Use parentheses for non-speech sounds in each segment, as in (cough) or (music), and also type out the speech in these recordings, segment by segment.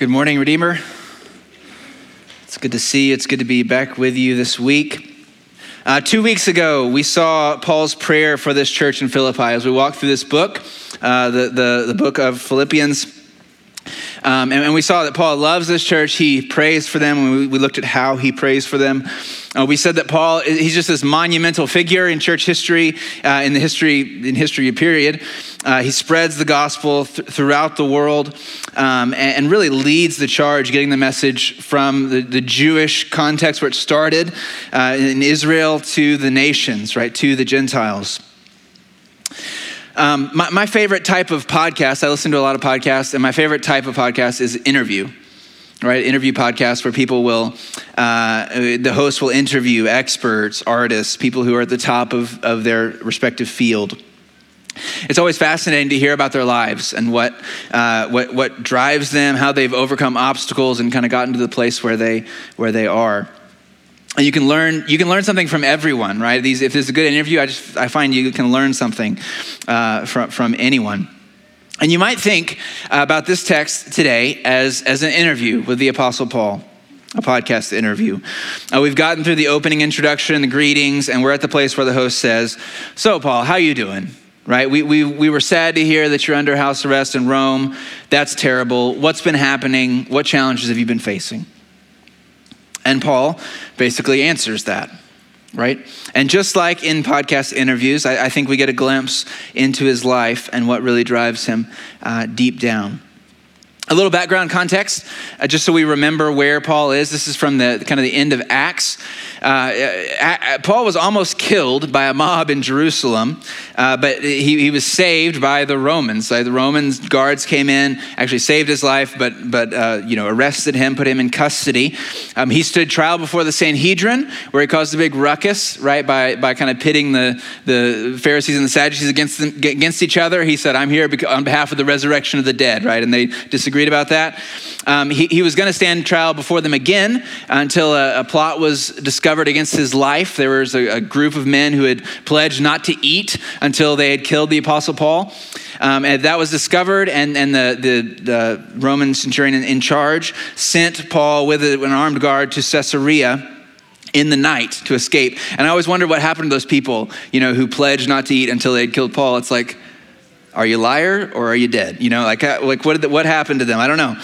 Good morning, Redeemer. It's good to see you. It's good to be back with you this week. Uh, two weeks ago, we saw Paul's prayer for this church in Philippi as we walked through this book, uh, the, the, the book of Philippians. Um, and, and, we saw that Paul loves this church. He prays for them. And we, we looked at how he prays for them. Uh, we said that Paul, he's just this monumental figure in church history, uh, in the history, in history period. Uh, he spreads the gospel th- throughout the world um, and, and, really leads the charge, getting the message from the, the Jewish context where it started uh, in Israel to the nations, right, to the Gentiles. Um, my, my, favorite type of podcast, I listen to a lot of podcasts, and my favorite type of podcast is interview, right? Interview podcasts where people will, uh, the host will interview experts, artists, people who are at the top of, of their respective field. It's always fascinating to hear about their lives and what, uh, what, what drives them, how they've overcome obstacles and kind of gotten to the place where they, where they are. And you can learn you can learn something from everyone right? These if it's a good interview i just i find you can learn something uh, from, from anyone. And you might think about this text today as as an interview with the apostle paul a podcast interview. Uh, we've gotten through the opening introduction the greetings and we're at the place where the host says so paul how you doing right we, we, we were sad to hear that you're under house arrest in rome that's terrible what's been happening what challenges have you been facing and Paul basically answers that, right? And just like in podcast interviews, I, I think we get a glimpse into his life and what really drives him uh, deep down. A little background context, uh, just so we remember where Paul is. This is from the kind of the end of Acts. Uh, Paul was almost killed by a mob in Jerusalem, uh, but he, he was saved by the Romans. the Romans guards came in, actually saved his life, but, but uh, you know, arrested him, put him in custody. Um, he stood trial before the Sanhedrin, where he caused a big ruckus, right, by, by kind of pitting the, the Pharisees and the Sadducees against, them, against each other. He said, I'm here on behalf of the resurrection of the dead, right? And they disagreed about that. Um, he, he was going to stand trial before them again until a, a plot was discovered discovered against his life. There was a, a, group of men who had pledged not to eat until they had killed the Apostle Paul. Um, and that was discovered, and, and the, the, the Roman centurion in, charge sent Paul with an armed guard to Caesarea in the night to escape. And I always wondered what happened to those people, you know, who pledged not to eat until they had killed Paul. It's like, are you liar or are you dead? You know, like, uh, like what, the, what happened to them? I don't know.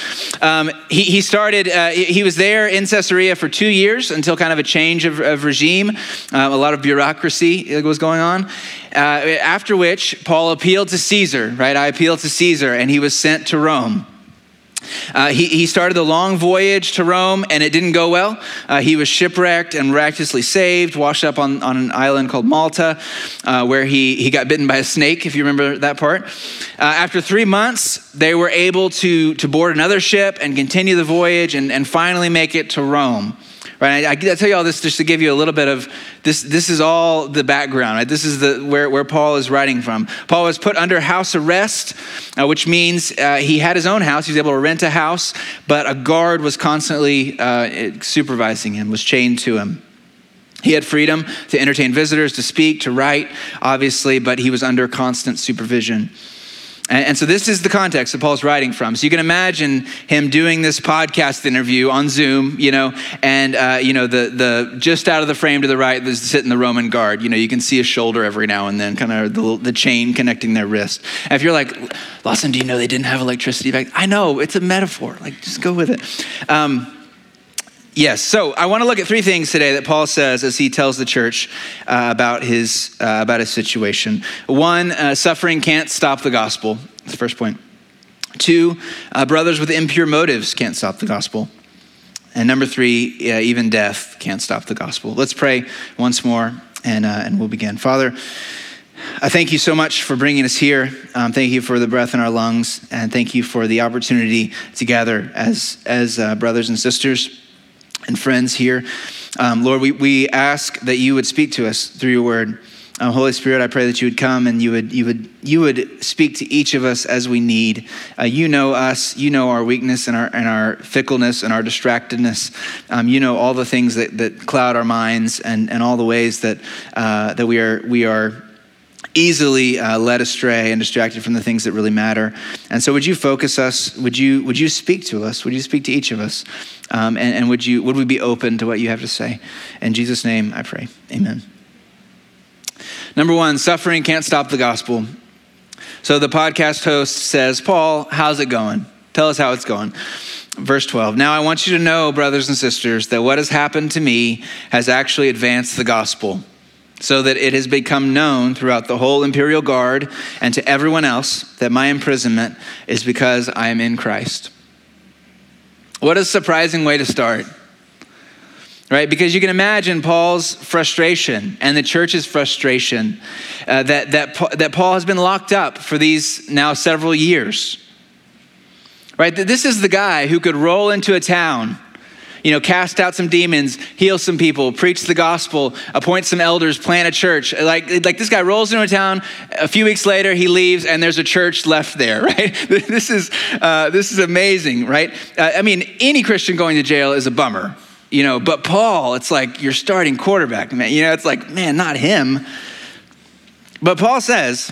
Um, he, he started, uh, he was there in Caesarea for two years until kind of a change of, of regime. Um, a lot of bureaucracy was going on. Uh, after which, Paul appealed to Caesar, right? I appealed to Caesar, and he was sent to Rome. Uh, he, he started the long voyage to Rome and it didn't go well. Uh, he was shipwrecked and miraculously saved, washed up on, on an island called Malta, uh, where he, he got bitten by a snake, if you remember that part. Uh, after three months, they were able to, to board another ship and continue the voyage and, and finally make it to Rome. Right, I, I, tell you all this just to give you a little bit of this. This is all the background. Right? This is the where, where Paul is writing from. Paul was put under house arrest, uh, which means uh, he had his own house. He was able to rent a house, but a guard was constantly uh, supervising him, was chained to him. He had freedom to entertain visitors, to speak, to write, obviously, but he was under constant supervision. And, so this is the context that Paul's writing from. So you can imagine him doing this podcast interview on Zoom, you know, and uh, you know the the just out of the frame to the right, there's sitting the Roman guard. You know, you can see a shoulder every now and then, kind of the, the chain connecting their wrist. And if you're like, Lawson, do you know they didn't have electricity back? I know it's a metaphor. Like, just go with it. Um, Yes, so I want to look at three things today that Paul says as he tells the church uh, about, his, uh, about his situation. One, uh, suffering can't stop the gospel. That's the first point. Two, uh, brothers with impure motives can't stop the gospel. And number three, even death can't stop the gospel. Let's pray once more and, uh, and we'll begin. Father, I thank you so much for bringing us here. Um, thank you for the breath in our lungs, and thank you for the opportunity to gather as, as uh, brothers and sisters and friends here. Um, Lord, we, we ask that you would speak to us through your word. Um, Holy Spirit, I pray that you would come and you would, you would, you would speak to each of us as we need. Uh, you know us, you know our weakness and our, and our fickleness and our distractedness. Um, you know all the things that, that cloud our minds and, and all the ways that, uh, that we, are, we are easily uh, led astray and distracted from the things that really matter. And so, would you focus us? Would you would you speak to us? Would you speak to each of us? Um, and, and would you would we be open to what you have to say? In Jesus' name, I pray. Amen. Number one, suffering can't stop the gospel. So the podcast host says, Paul, how's it going? Tell us how it's going. Verse 12. Now I want you to know, brothers and sisters, that what has happened to me has actually advanced the gospel, so that it has become known throughout the whole imperial guard and to everyone else that my imprisonment is because I am in Christ. What a surprising way to start right? Because you can imagine Paul's frustration and the church's frustration uh, that, that, that Paul has been locked up for these now several years, right? This is the guy who could roll into a town. You know, cast out some demons, heal some people, preach the gospel, appoint some elders, plant a church. Like, like this guy rolls into a town. A few weeks later, he leaves, and there's a church left there. (laughs) Right? This is uh, this is amazing, right? Uh, I mean, any Christian going to jail is a bummer, you know, but Paul, it's like you're starting quarterback, man. You know, it's like, man, not him. But Paul says,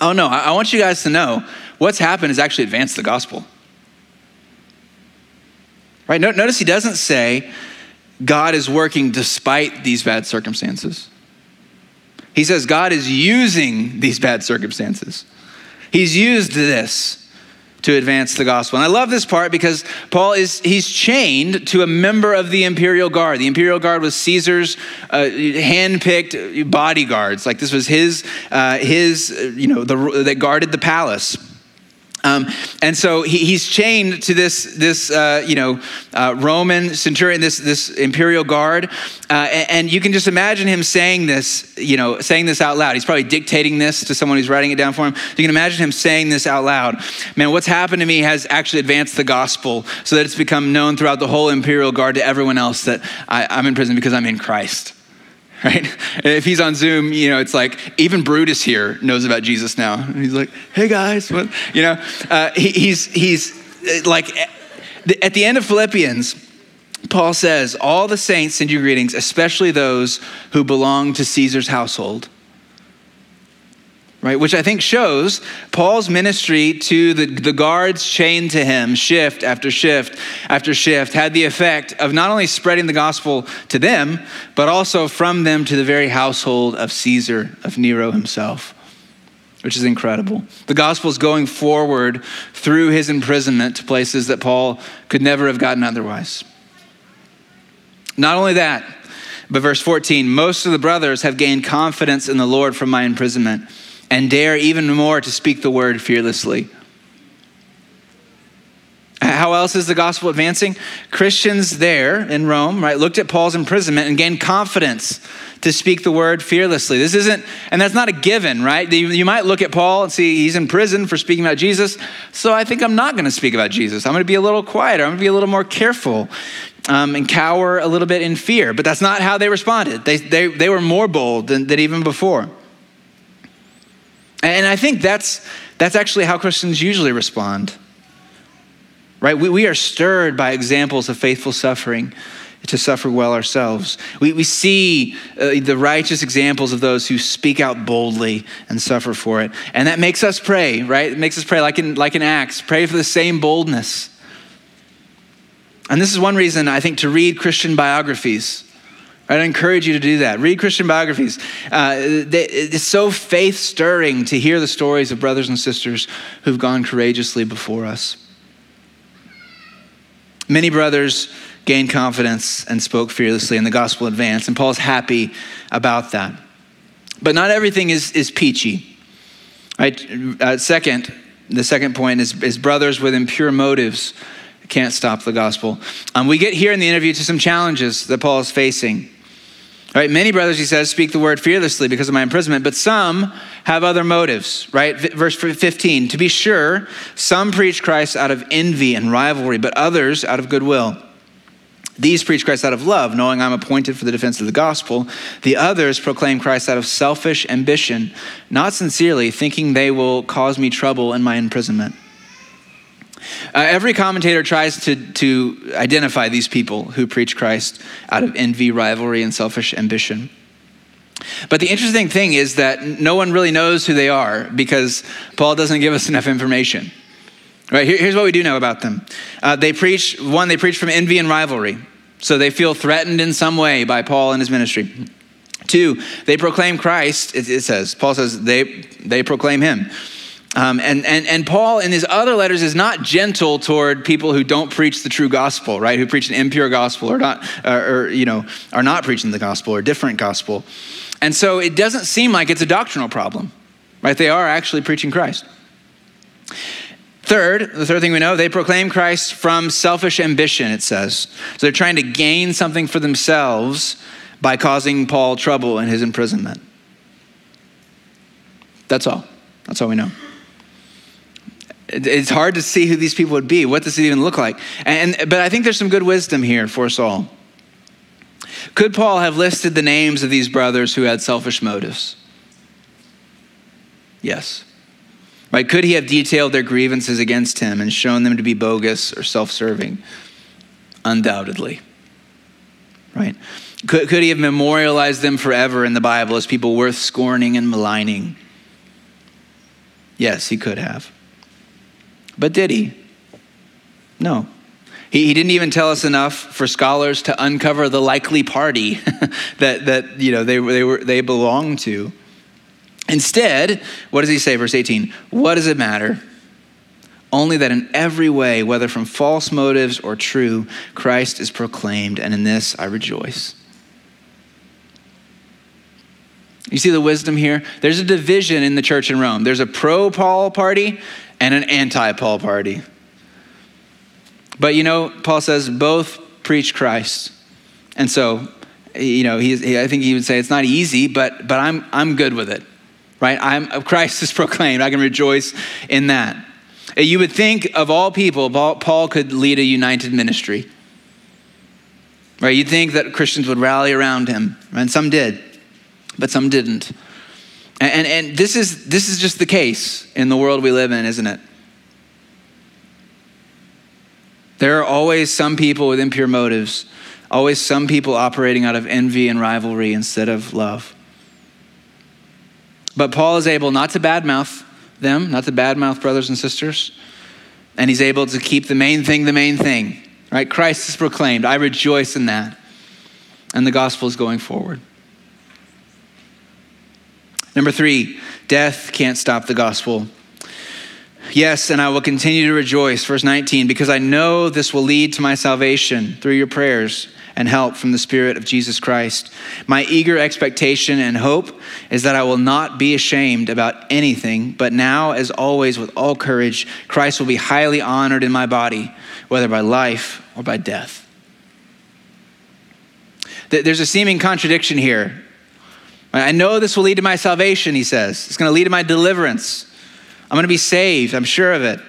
oh no, I want you guys to know what's happened is actually advanced the gospel. Right? Notice he doesn't say God is working despite these bad circumstances. He says God is using these bad circumstances. He's used this to advance the gospel. And I love this part because Paul is he's chained to a member of the imperial guard. The imperial guard was Caesar's uh, handpicked bodyguards. Like this was his uh, his you know the, that guarded the palace. Um, and so he, he's chained to this, this uh, you know, uh, Roman centurion, this, this imperial guard. Uh, and, and, you can just imagine him saying this, you know, saying this out loud. He's probably dictating this to someone who's writing it down for him. You can imagine him saying this out loud. Man, what's happened to me has actually advanced the gospel so that it's become known throughout the whole imperial guard to everyone else that I, I'm in prison because I'm in Christ (laughs) right? If he's on Zoom, you know, it's like even Brutus here knows about Jesus now. And he's like, hey guys, what? You know, uh, he, he's, he's uh, like, at the end of Philippians, Paul says, All the saints send you greetings, especially those who belong to Caesar's household right? Which I think shows Paul's ministry to the, the guards chained to him, shift after shift after shift, had the effect of not only spreading the gospel to them, but also from them to the very household of Caesar, of Nero himself, which is incredible. The gospel is going forward through his imprisonment to places that Paul could never have gotten otherwise. Not only that, but verse 14, most of the brothers have gained confidence in the Lord from my imprisonment and dare even more to speak the word fearlessly. How else is the gospel advancing? Christians there in Rome, right, looked at Paul's imprisonment and gained confidence to speak the word fearlessly. This isn't, and that's not a given, right? You might look at Paul and see he's in prison for speaking about Jesus, so I think I'm not going to speak about Jesus. I'm going to be a little quieter, I'm going to be a little more careful. Um, and cower a little bit in fear. But that's not how they responded. They, they, they were more bold than, than even before. And I think that's, that's actually how Christians usually respond. Right? We, we are stirred by examples of faithful suffering to suffer well ourselves. We, we see uh, the righteous examples of those who speak out boldly and suffer for it. And that makes us pray, right? It makes us pray like in, like in Acts, pray for the same boldness. And this is one reason I think to read Christian biographies I'd encourage you to do that. Read Christian biographies. Uh, it's so faith stirring to hear the stories of brothers and sisters who've gone courageously before us. Many brothers gained confidence and spoke fearlessly, and the gospel advanced, and Paul's happy about that. But not everything is, is peachy. Right? Uh, second, the second point is, is brothers with impure motives can't stop the gospel. Um, we get here in the interview to some challenges that Paul is facing. Right? Many brothers, he says, speak the word fearlessly because of my imprisonment, but some have other motives, right? Verse 15, to be sure, some preach Christ out of envy and rivalry, but others out of goodwill. These preach Christ out of love, knowing I'm appointed for the defense of the gospel. The others proclaim Christ out of selfish ambition, not sincerely, thinking they will cause me trouble in my imprisonment. Uh, every commentator tries to, to identify these people who preach Christ out of envy, rivalry, and selfish ambition. But the interesting thing is that no one really knows who they are because Paul doesn't give us enough information. Right, here, here's what we do know about them. Uh, they preach, one, they preach from envy and rivalry. So they feel threatened in some way by Paul and his ministry. Two, they proclaim Christ, it, it says. Paul says they, they proclaim him. Um, and, and, and Paul, in his other letters, is not gentle toward people who don't preach the true gospel, right? Who preach an impure gospel or not, or, or you know, are not preaching the gospel or different gospel. And so it doesn't seem like it's a doctrinal problem, right? They are actually preaching Christ. Third, the third thing we know, they proclaim Christ from selfish ambition, it says. So they're trying to gain something for themselves by causing Paul trouble in his imprisonment. That's all. That's all we know. It's hard to see who these people would be. What does it even look like? And, but I think there's some good wisdom here for us all. Could Paul have listed the names of these brothers who had selfish motives? Yes. Right? Could he have detailed their grievances against him and shown them to be bogus or self serving? Undoubtedly. Right? Could, could he have memorialized them forever in the Bible as people worth scorning and maligning? Yes, he could have. But did he? No. He, he didn't even tell us enough for scholars to uncover the likely party (laughs) that, that you know, they, they, were, they belonged to. Instead, what does he say, verse 18? What does it matter? Only that in every way, whether from false motives or true, Christ is proclaimed, and in this I rejoice. You see the wisdom here? There's a division in the church in Rome. There's a pro Paul party and an anti Paul party. But you know, Paul says both preach Christ. And so, you know, he, I think he would say it's not easy, but, but I'm, I'm good with it right? I'm, Christ is (laughs) proclaimed. I can rejoice in that. Uh, you would think of all people, Paul could lead a united ministry. Right? You'd think that Christians would rally around him, and some did, but some didn't. And, and, this, is, this is just the case in the world we live in, isn't it? There are always some people with impure motives, always some people operating out of envy and rivalry instead of love. But Paul is able not to badmouth them, not to badmouth brothers and sisters, and he's able to keep the main thing the main thing. Right? Christ is proclaimed. I rejoice in that. And the gospel is going forward. Number three, death can't stop the gospel. Yes, and I will continue to rejoice, verse 19, because I know this will lead to my salvation through your prayers and help from the Spirit of Jesus Christ. My eager expectation and hope is that I will not be ashamed about anything, but now, as always, with all courage, Christ will be highly honored in my body, whether by life or by death. There's a seeming contradiction here. I know this will lead to my salvation, he says. It's going to lead to my deliverance. I'm going to be saved, I'm sure of it.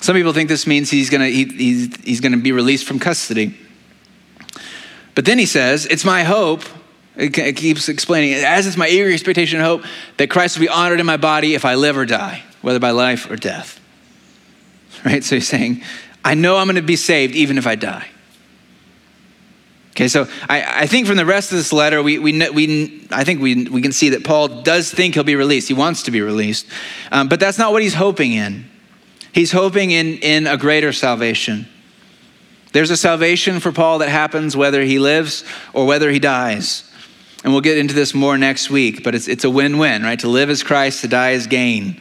Some people think this means he's going to, he, he's, he's going to be released from custody. But then he says, It's my hope, it keeps explaining, as it's my eager expectation and hope that Christ will be honored in my body if I live or die, whether by life or death. Right? So he's saying, I know I'm going to be saved even if I die. Okay, so I, I think from the rest of this letter, we, we, we, I think we, we can see that Paul does think he'll be released. He wants to be released. Um, but that's not what he's hoping in. He's hoping in, in a greater salvation. There's a salvation for Paul that happens whether he lives or whether he dies. And we'll get into this more next week, but it's, it's a win win, right? To live as Christ, to die as gain.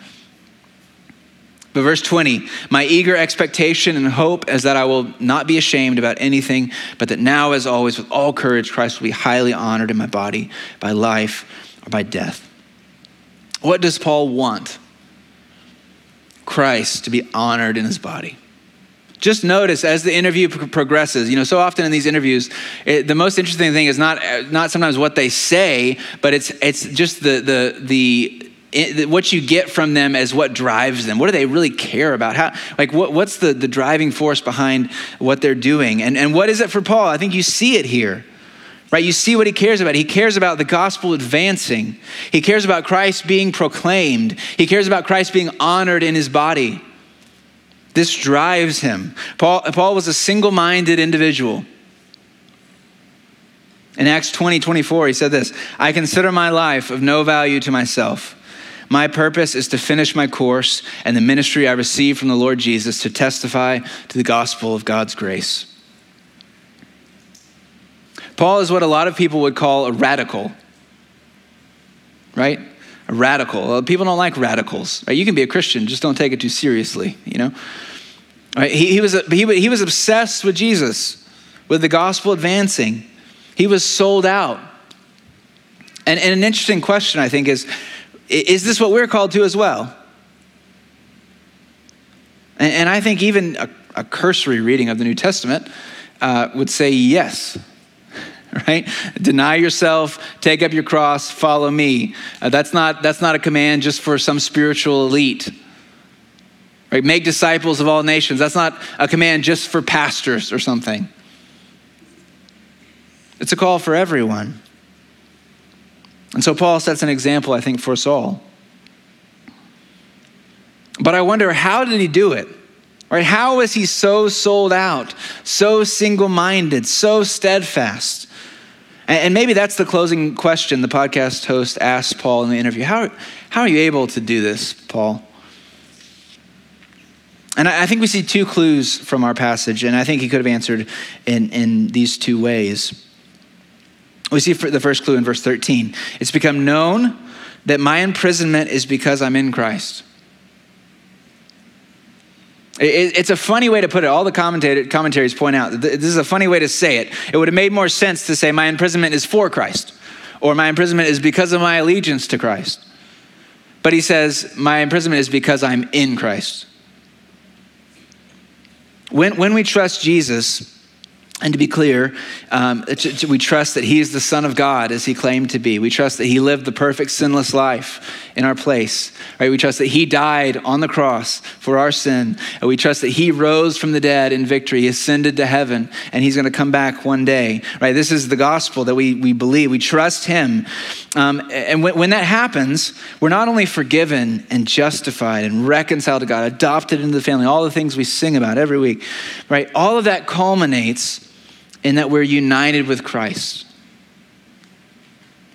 But verse 20, my eager expectation and hope is that I will not be ashamed about anything, but that now, as always, with all courage, Christ will be highly honored in my body by life or by death. What does Paul want? Christ to be honored in his body just notice as the interview progresses you know so often in these interviews it, the most interesting thing is not not sometimes what they say but it's it's just the the the what you get from them as what drives them. What do they really care about? How like what, what's the, the driving force behind what they're doing? And, and what is it for paul? I think you see it here right? You see what he cares about. He cares about the gospel advancing. He cares about christ being proclaimed. He cares about christ being honored in his body. This drives him. Paul, Paul was a single minded individual. In Acts 20 24, he said this I consider my life of no value to myself. My purpose is to finish my course and the ministry I received from the Lord Jesus to testify to the gospel of God's grace. Paul is what a lot of people would call a radical, right? A radical. People don't like radicals. Right? You can be a Christian, just don't take it too seriously, you know? Right? He, he, was, he, he was obsessed with Jesus, with the gospel advancing. He was sold out. And, and an interesting question, I think, is is this what we're called to as well? And, I think even a, a, cursory reading of the New Testament uh, would say yes. (laughs) Right? Deny yourself, take up your cross, follow me. Uh, that's, not, that's not a command just for some spiritual elite. Right? Make disciples of all nations. That's not a command just for pastors or something. It's a call for everyone. And so Paul sets an example, I think, for us all. But I wonder, how did he do it? Right? How was he so sold out, so single minded, so steadfast? And maybe that's the closing question the podcast host asked Paul in the interview. How, how are you able to do this, Paul? And I think we see two clues from our passage, and I think he could have answered in, in these two ways. We see the first clue in verse 13. It's become known that my imprisonment is because I'm in Christ. It's a funny way to put it. All the commentaries point out this is a funny way to say it. It would have made more sense to say, My imprisonment is for Christ, or my imprisonment is because of my allegiance to Christ. But he says, My imprisonment is because I'm in Christ. When, when we trust Jesus, and to be clear, um, we trust that he is the Son of God as he claimed to be. We trust that he lived the perfect, sinless life in our place. Right? We trust that he died on the cross for our sin. And we trust that he rose from the dead in victory, he ascended to heaven, and he's going to come back one day. Right? This is the gospel that we, we believe. We trust him. Um, and when, when that happens, we're not only forgiven and justified and reconciled to God, adopted into the family, all the things we sing about every week. Right? All of that culminates in that we're united with Christ.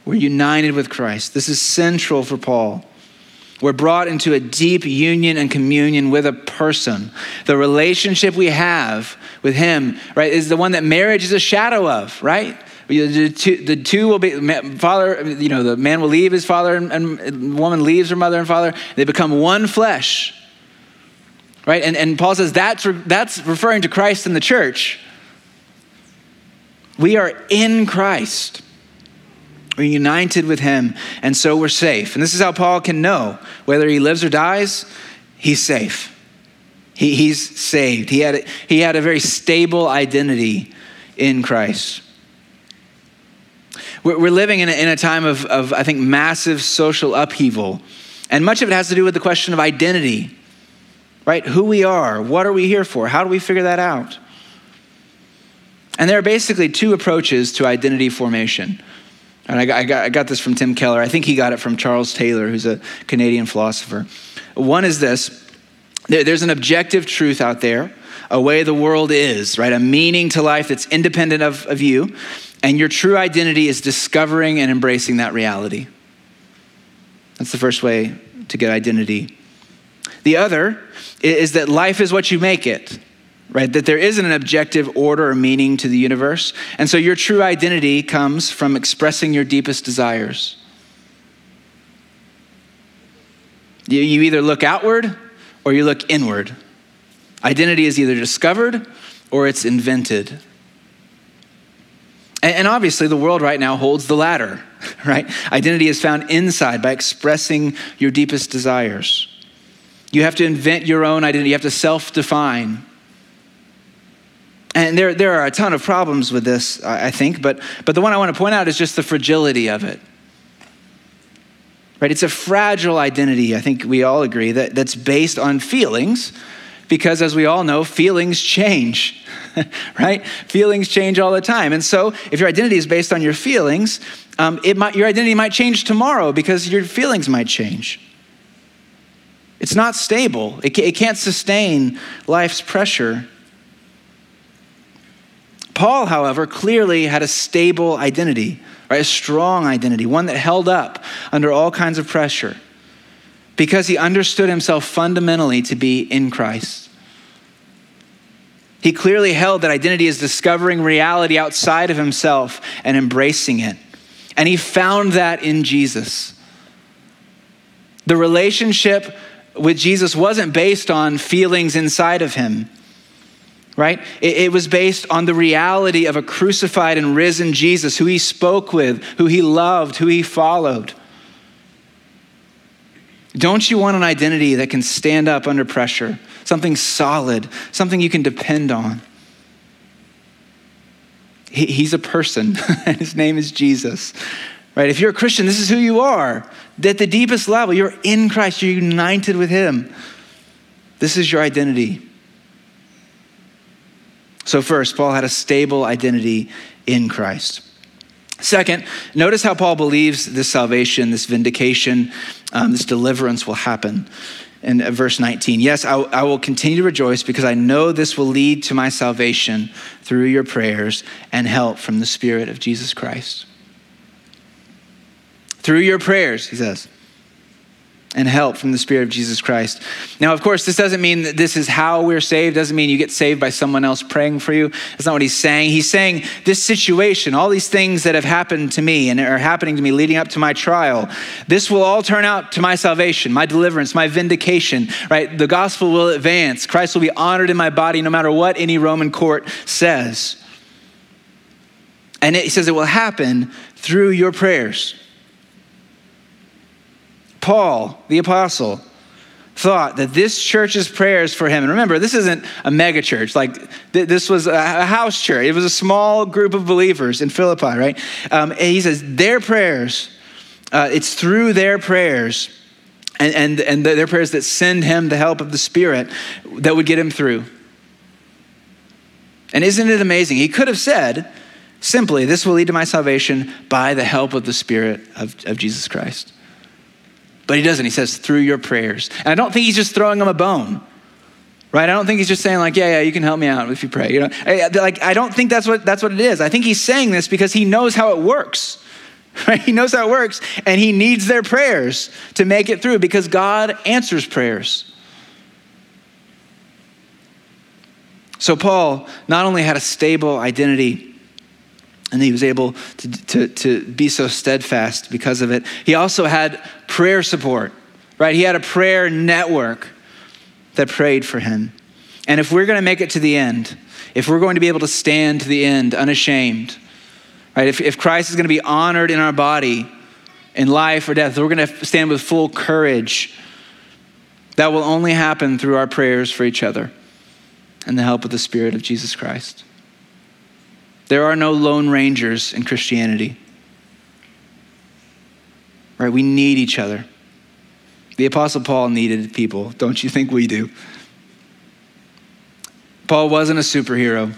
We're united with Christ. This is central for Paul. We're brought into a deep union and communion with a person. The relationship we have with him, right, is the one that marriage is a shadow of, right? The two, the two will be, father, you know, the man will leave his father and, and woman leaves her mother and father. They become one flesh, right? And, and Paul says that's, that's referring to Christ and the church. We are in Christ. We're united with him, and so we're safe. And this is how Paul can know whether he lives or dies, he's safe. He, he's saved. He had, a, he had a very stable identity in Christ. We're, we're living in a, in a time of, of, I think, massive social upheaval. And much of it has to do with the question of identity, right? Who we are, what are we here for? How do we figure that out? And there are basically two approaches to identity formation. And I got, I, got, I got, this from Tim Keller. I think he got it from Charles Taylor, who's a Canadian philosopher. One is this there's an objective truth out there, a way the world is, right? A meaning to life that's independent of, of you. And your true identity is discovering and embracing that reality. That's the first way to get identity. The other is that life is what you make it right? That there isn't an objective order or meaning to the universe. And so your true identity comes from expressing your deepest desires. You, either look outward or you look inward. Identity is either discovered or it's invented. And, and obviously, the world right now holds the latter, (laughs) right? Identity is found inside by expressing your deepest desires. You have to invent your own identity, you have to self define. And there, there are a ton of problems with this, I think, but, but the one I want to point out is just the fragility of it. Right? It's a fragile identity, I think we all agree, that, that's based on feelings, because as we all know, feelings change, (laughs) right? Feelings change all the time. And so if your identity is based on your feelings, um, it might, your identity might change tomorrow because your feelings might change. It's not stable, it, it can't sustain life's pressure. Paul, however, clearly had a stable identity, right? A strong identity, one that held up under all kinds of pressure because he understood himself fundamentally to be in Christ. He clearly held that identity is discovering reality outside of himself and embracing it. And he found that in Jesus. The relationship with Jesus wasn't based on feelings inside of him, right? It, it, was based on the reality of a crucified and risen Jesus who he spoke with, who he loved, who he followed. Don't you want an identity that can stand up under pressure? Something solid, something you can depend on. He, he's a person, (laughs) and his name is Jesus. Right? If you're a Christian, this is who you are. At the deepest level, you're in Christ, you're united with him. This is your identity. So, first, Paul had a stable identity in Christ. Second, notice how Paul believes this salvation, this vindication, um, this deliverance will happen. In uh, verse 19, yes, I, I will continue to rejoice because I know this will lead to my salvation through your prayers and help from the Spirit of Jesus Christ. Through your prayers, he says and help from the Spirit of Jesus Christ. Now, of course, this doesn't mean that this is how we're saved, doesn't mean you get saved by someone else praying for you. That's not what he's saying. He's saying this situation, all these things that have happened to me and are happening to me leading up to my trial, this will all turn out to my salvation, my deliverance, my vindication, right? The gospel will advance. Christ will be honored in my body no matter what any Roman court says. And it, he says it will happen through your prayers. Paul, the apostle, thought that this church's prayers for him, and remember, this isn't a mega church, like th- this was a house church. It was a small group of believers in Philippi, right? Um, he says, their prayers, uh, it's through their prayers and, and, and their prayers that send him the help of the Spirit that would get him through. And isn't it amazing? He could have said simply, This will lead to my salvation by the help of the Spirit of, of Jesus Christ. But he doesn't. He says, through your prayers. And I don't think he's just throwing them a bone. Right? I don't think he's just saying like, yeah, yeah, you can help me out if you pray. You know, I, like I don't think that's what that's what it is. I think he's saying this because he knows how it works. (laughs) Right? He knows how it works, and he needs their prayers to make it through because God answers prayers. So Paul not only had a stable identity and he was able to, to, to be so steadfast because of it. He also had prayer support, right? He had a prayer network that prayed for him. And if we're going to make it to the end, if we're going to be able to stand to the end unashamed, right? If, if Christ is going to be honored in our body, in life or death, we're going to stand with full courage. That will only happen through our prayers for each other and the help of the Spirit of Jesus Christ. There are no lone rangers in Christianity. Right? We need each other. The Apostle Paul needed people. Don't you think we do? Paul wasn't a superhero.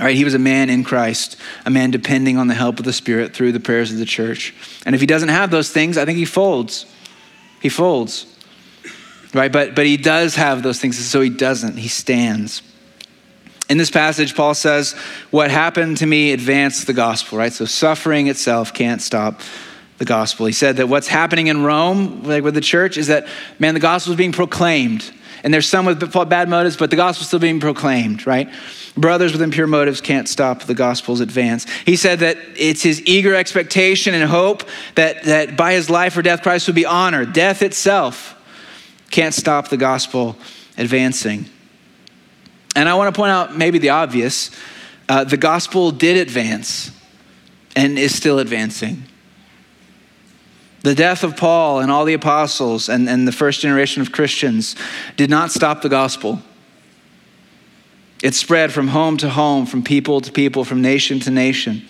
All right, he was a man in Christ, a man depending on the help of the Spirit through the prayers of the church. And if he doesn't have those things, I think he folds. He folds. Right? But but he does have those things, so he doesn't. He stands. In this passage, Paul says, What happened to me advanced the gospel, right? So suffering itself can't stop the gospel. He said that what's happening in Rome, like with the church, is that, man, the gospel is being proclaimed. And there's some with bad motives, but the gospel's still being proclaimed, right? Brothers with impure motives can't stop the gospel's advance. He said that it's his eager expectation and hope that, that by his life or death, Christ would be honored. Death itself can't stop the gospel advancing. And I want to point out maybe the obvious uh, the gospel did advance and is still advancing. The death of Paul and all the apostles and, and the first generation of Christians did not stop the gospel. It spread from home to home, from people to people, from nation to nation.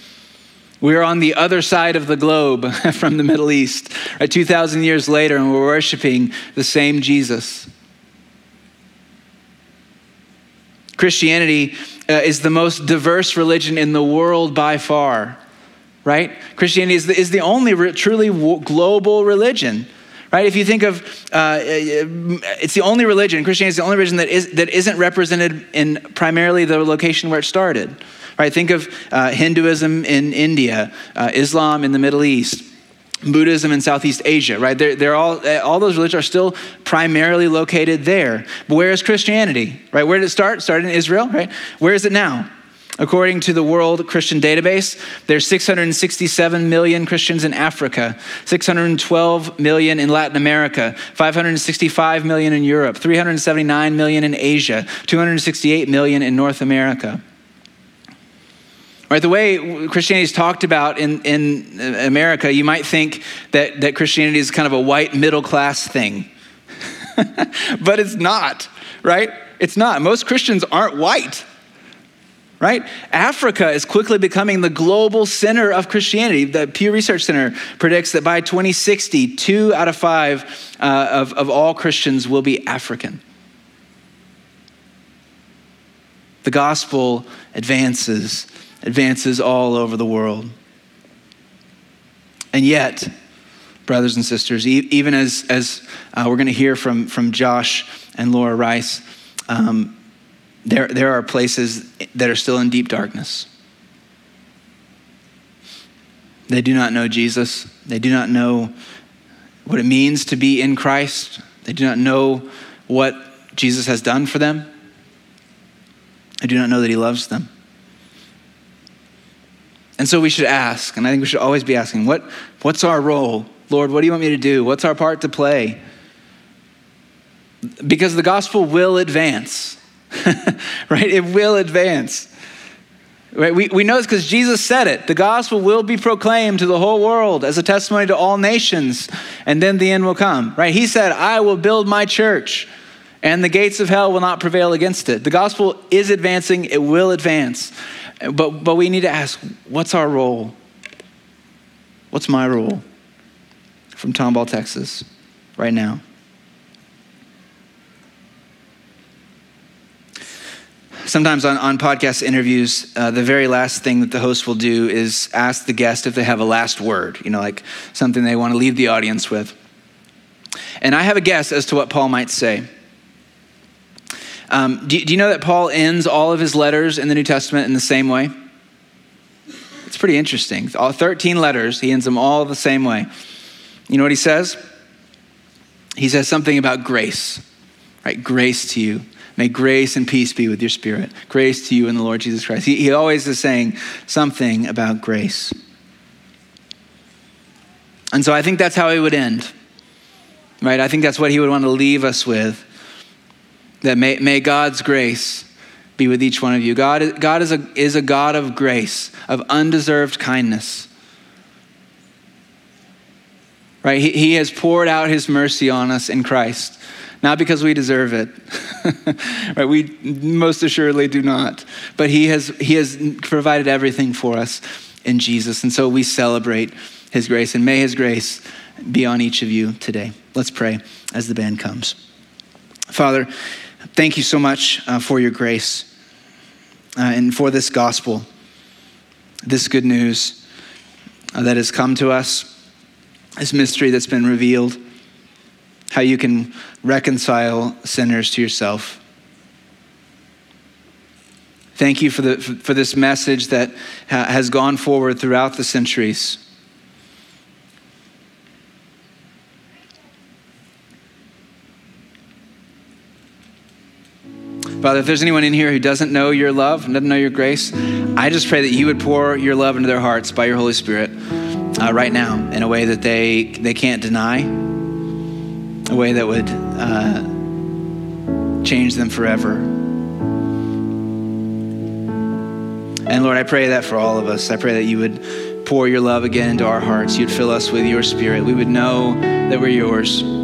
We're on the other side of the globe (laughs) from the Middle East, right, 2,000 years later, and we're worshiping the same Jesus. Christianity uh, is the most diverse religion in the world by far, right? Christianity is the, is the only re- truly w- global religion, right? If you think of, uh, uh, it's the only religion, Christianity is the only religion that, is, that isn't represented in primarily the location where it started. right? Think of uh, Hinduism in India, uh, Islam in the Middle East. Buddhism in Southeast Asia, right? They're, they're all, eh, all those religions are still primarily located there. But where is Christianity, right? Where did it start? Started in Israel, right? Where is it now? According to the World Christian Database, there's 667 million Christians in Africa, 612 million in Latin America, 565 million in Europe, 379 million in Asia, 268 million in North America. Right, the way Christianity is talked about in, in America, you might think that, that Christianity is kind of a white middle class thing. (laughs) but it's not, right? It's not. Most Christians aren't white right? Africa is quickly becoming the global center of Christianity. The Pew Research Center predicts that by 2060, two out of five uh, of, of all Christians will be African. The gospel advances, advances all over the world. And yet, brothers and sisters, even as, as uh, we're going to hear from, from Josh and Laura Rice, um, there, there are places that are still in deep darkness. They do not know Jesus. They do not know what it means to be in Christ. They do not know what Jesus has done for them. They do not know that He loves them. And so we should ask, and I think we should always be asking, what, what's our role? Lord, what do you want me to do? What's our part to play? Because the gospel will advance. (laughs) right? It will advance. Right? We, we know this because Jesus said it. The gospel will be proclaimed to the whole world as a testimony to all nations, and then the end will come. Right? He said, I will build my church, and the gates of hell will not prevail against it. The gospel is advancing, it will advance. But, but we need to ask, what's our role? What's my role from Tomball, Texas, right now? sometimes on, on podcast interviews, uh, the very last thing that the host will do is ask the guest if they have a last word, you know, like something they want to leave the audience with. And I have a guess as to what Paul might say. Um, do, do you know that Paul ends all of his letters in the New Testament in the same way? It's pretty interesting. All 13 letters, he ends them all the same way. You know what he says? He says something about grace, right? Grace to you. May grace and peace be with your spirit. Grace to you in the Lord Jesus Christ. He, he always is saying something about grace. And so I think that's how he would end, right? I think that's what he would want to leave us with. That may, may God's grace be with each one of you. God, God is, a, is a God of grace, of undeserved kindness. Right? He, he has poured out his mercy on us in Christ not because we deserve it. (laughs) right? We most assuredly do not. But he has, he has provided everything for us in Jesus. And so we celebrate his grace. And may his grace be on each of you today. Let's pray as the band comes. Father, thank you so much uh, for your grace uh, and for this gospel, this good news uh, that has come to us, this mystery that's been revealed how you can reconcile sinners to yourself. Thank you for, the, for this message that has gone forward throughout the centuries. Father, if there's anyone in here who doesn't know your love doesn't know your grace, I just pray that you would pour your love into their hearts by your Holy Spirit uh, right now in a way that they, they can't deny a way that would uh, change them forever. And Lord, I pray that for all of us. I pray that you would pour your love again into our hearts. You'd fill us with your spirit. We would know that we're yours.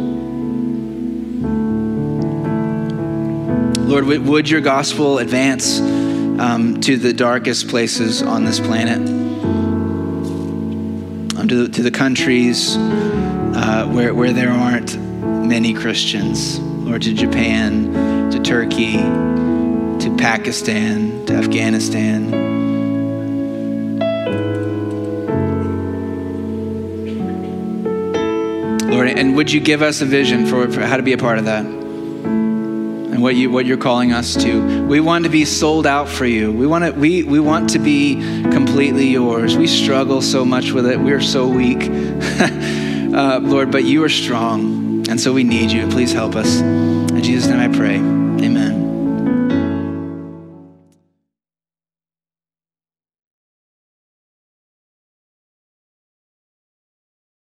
Lord, would your gospel advance um, to the darkest places on this planet, um, to, the, to the countries uh, where, where there aren't many Christians, Lord, to Japan, to Turkey, to Pakistan, to Afghanistan. Lord, and would you give us a vision for, for how to be a part of that? And what you what you're calling us to. We want to be sold out for you. We want to we we want to be completely yours. We struggle so much with it. We're so weak, (laughs) uh, Lord, but you are strong, and so we need you. Please help us. In Jesus' name, I pray. Amen.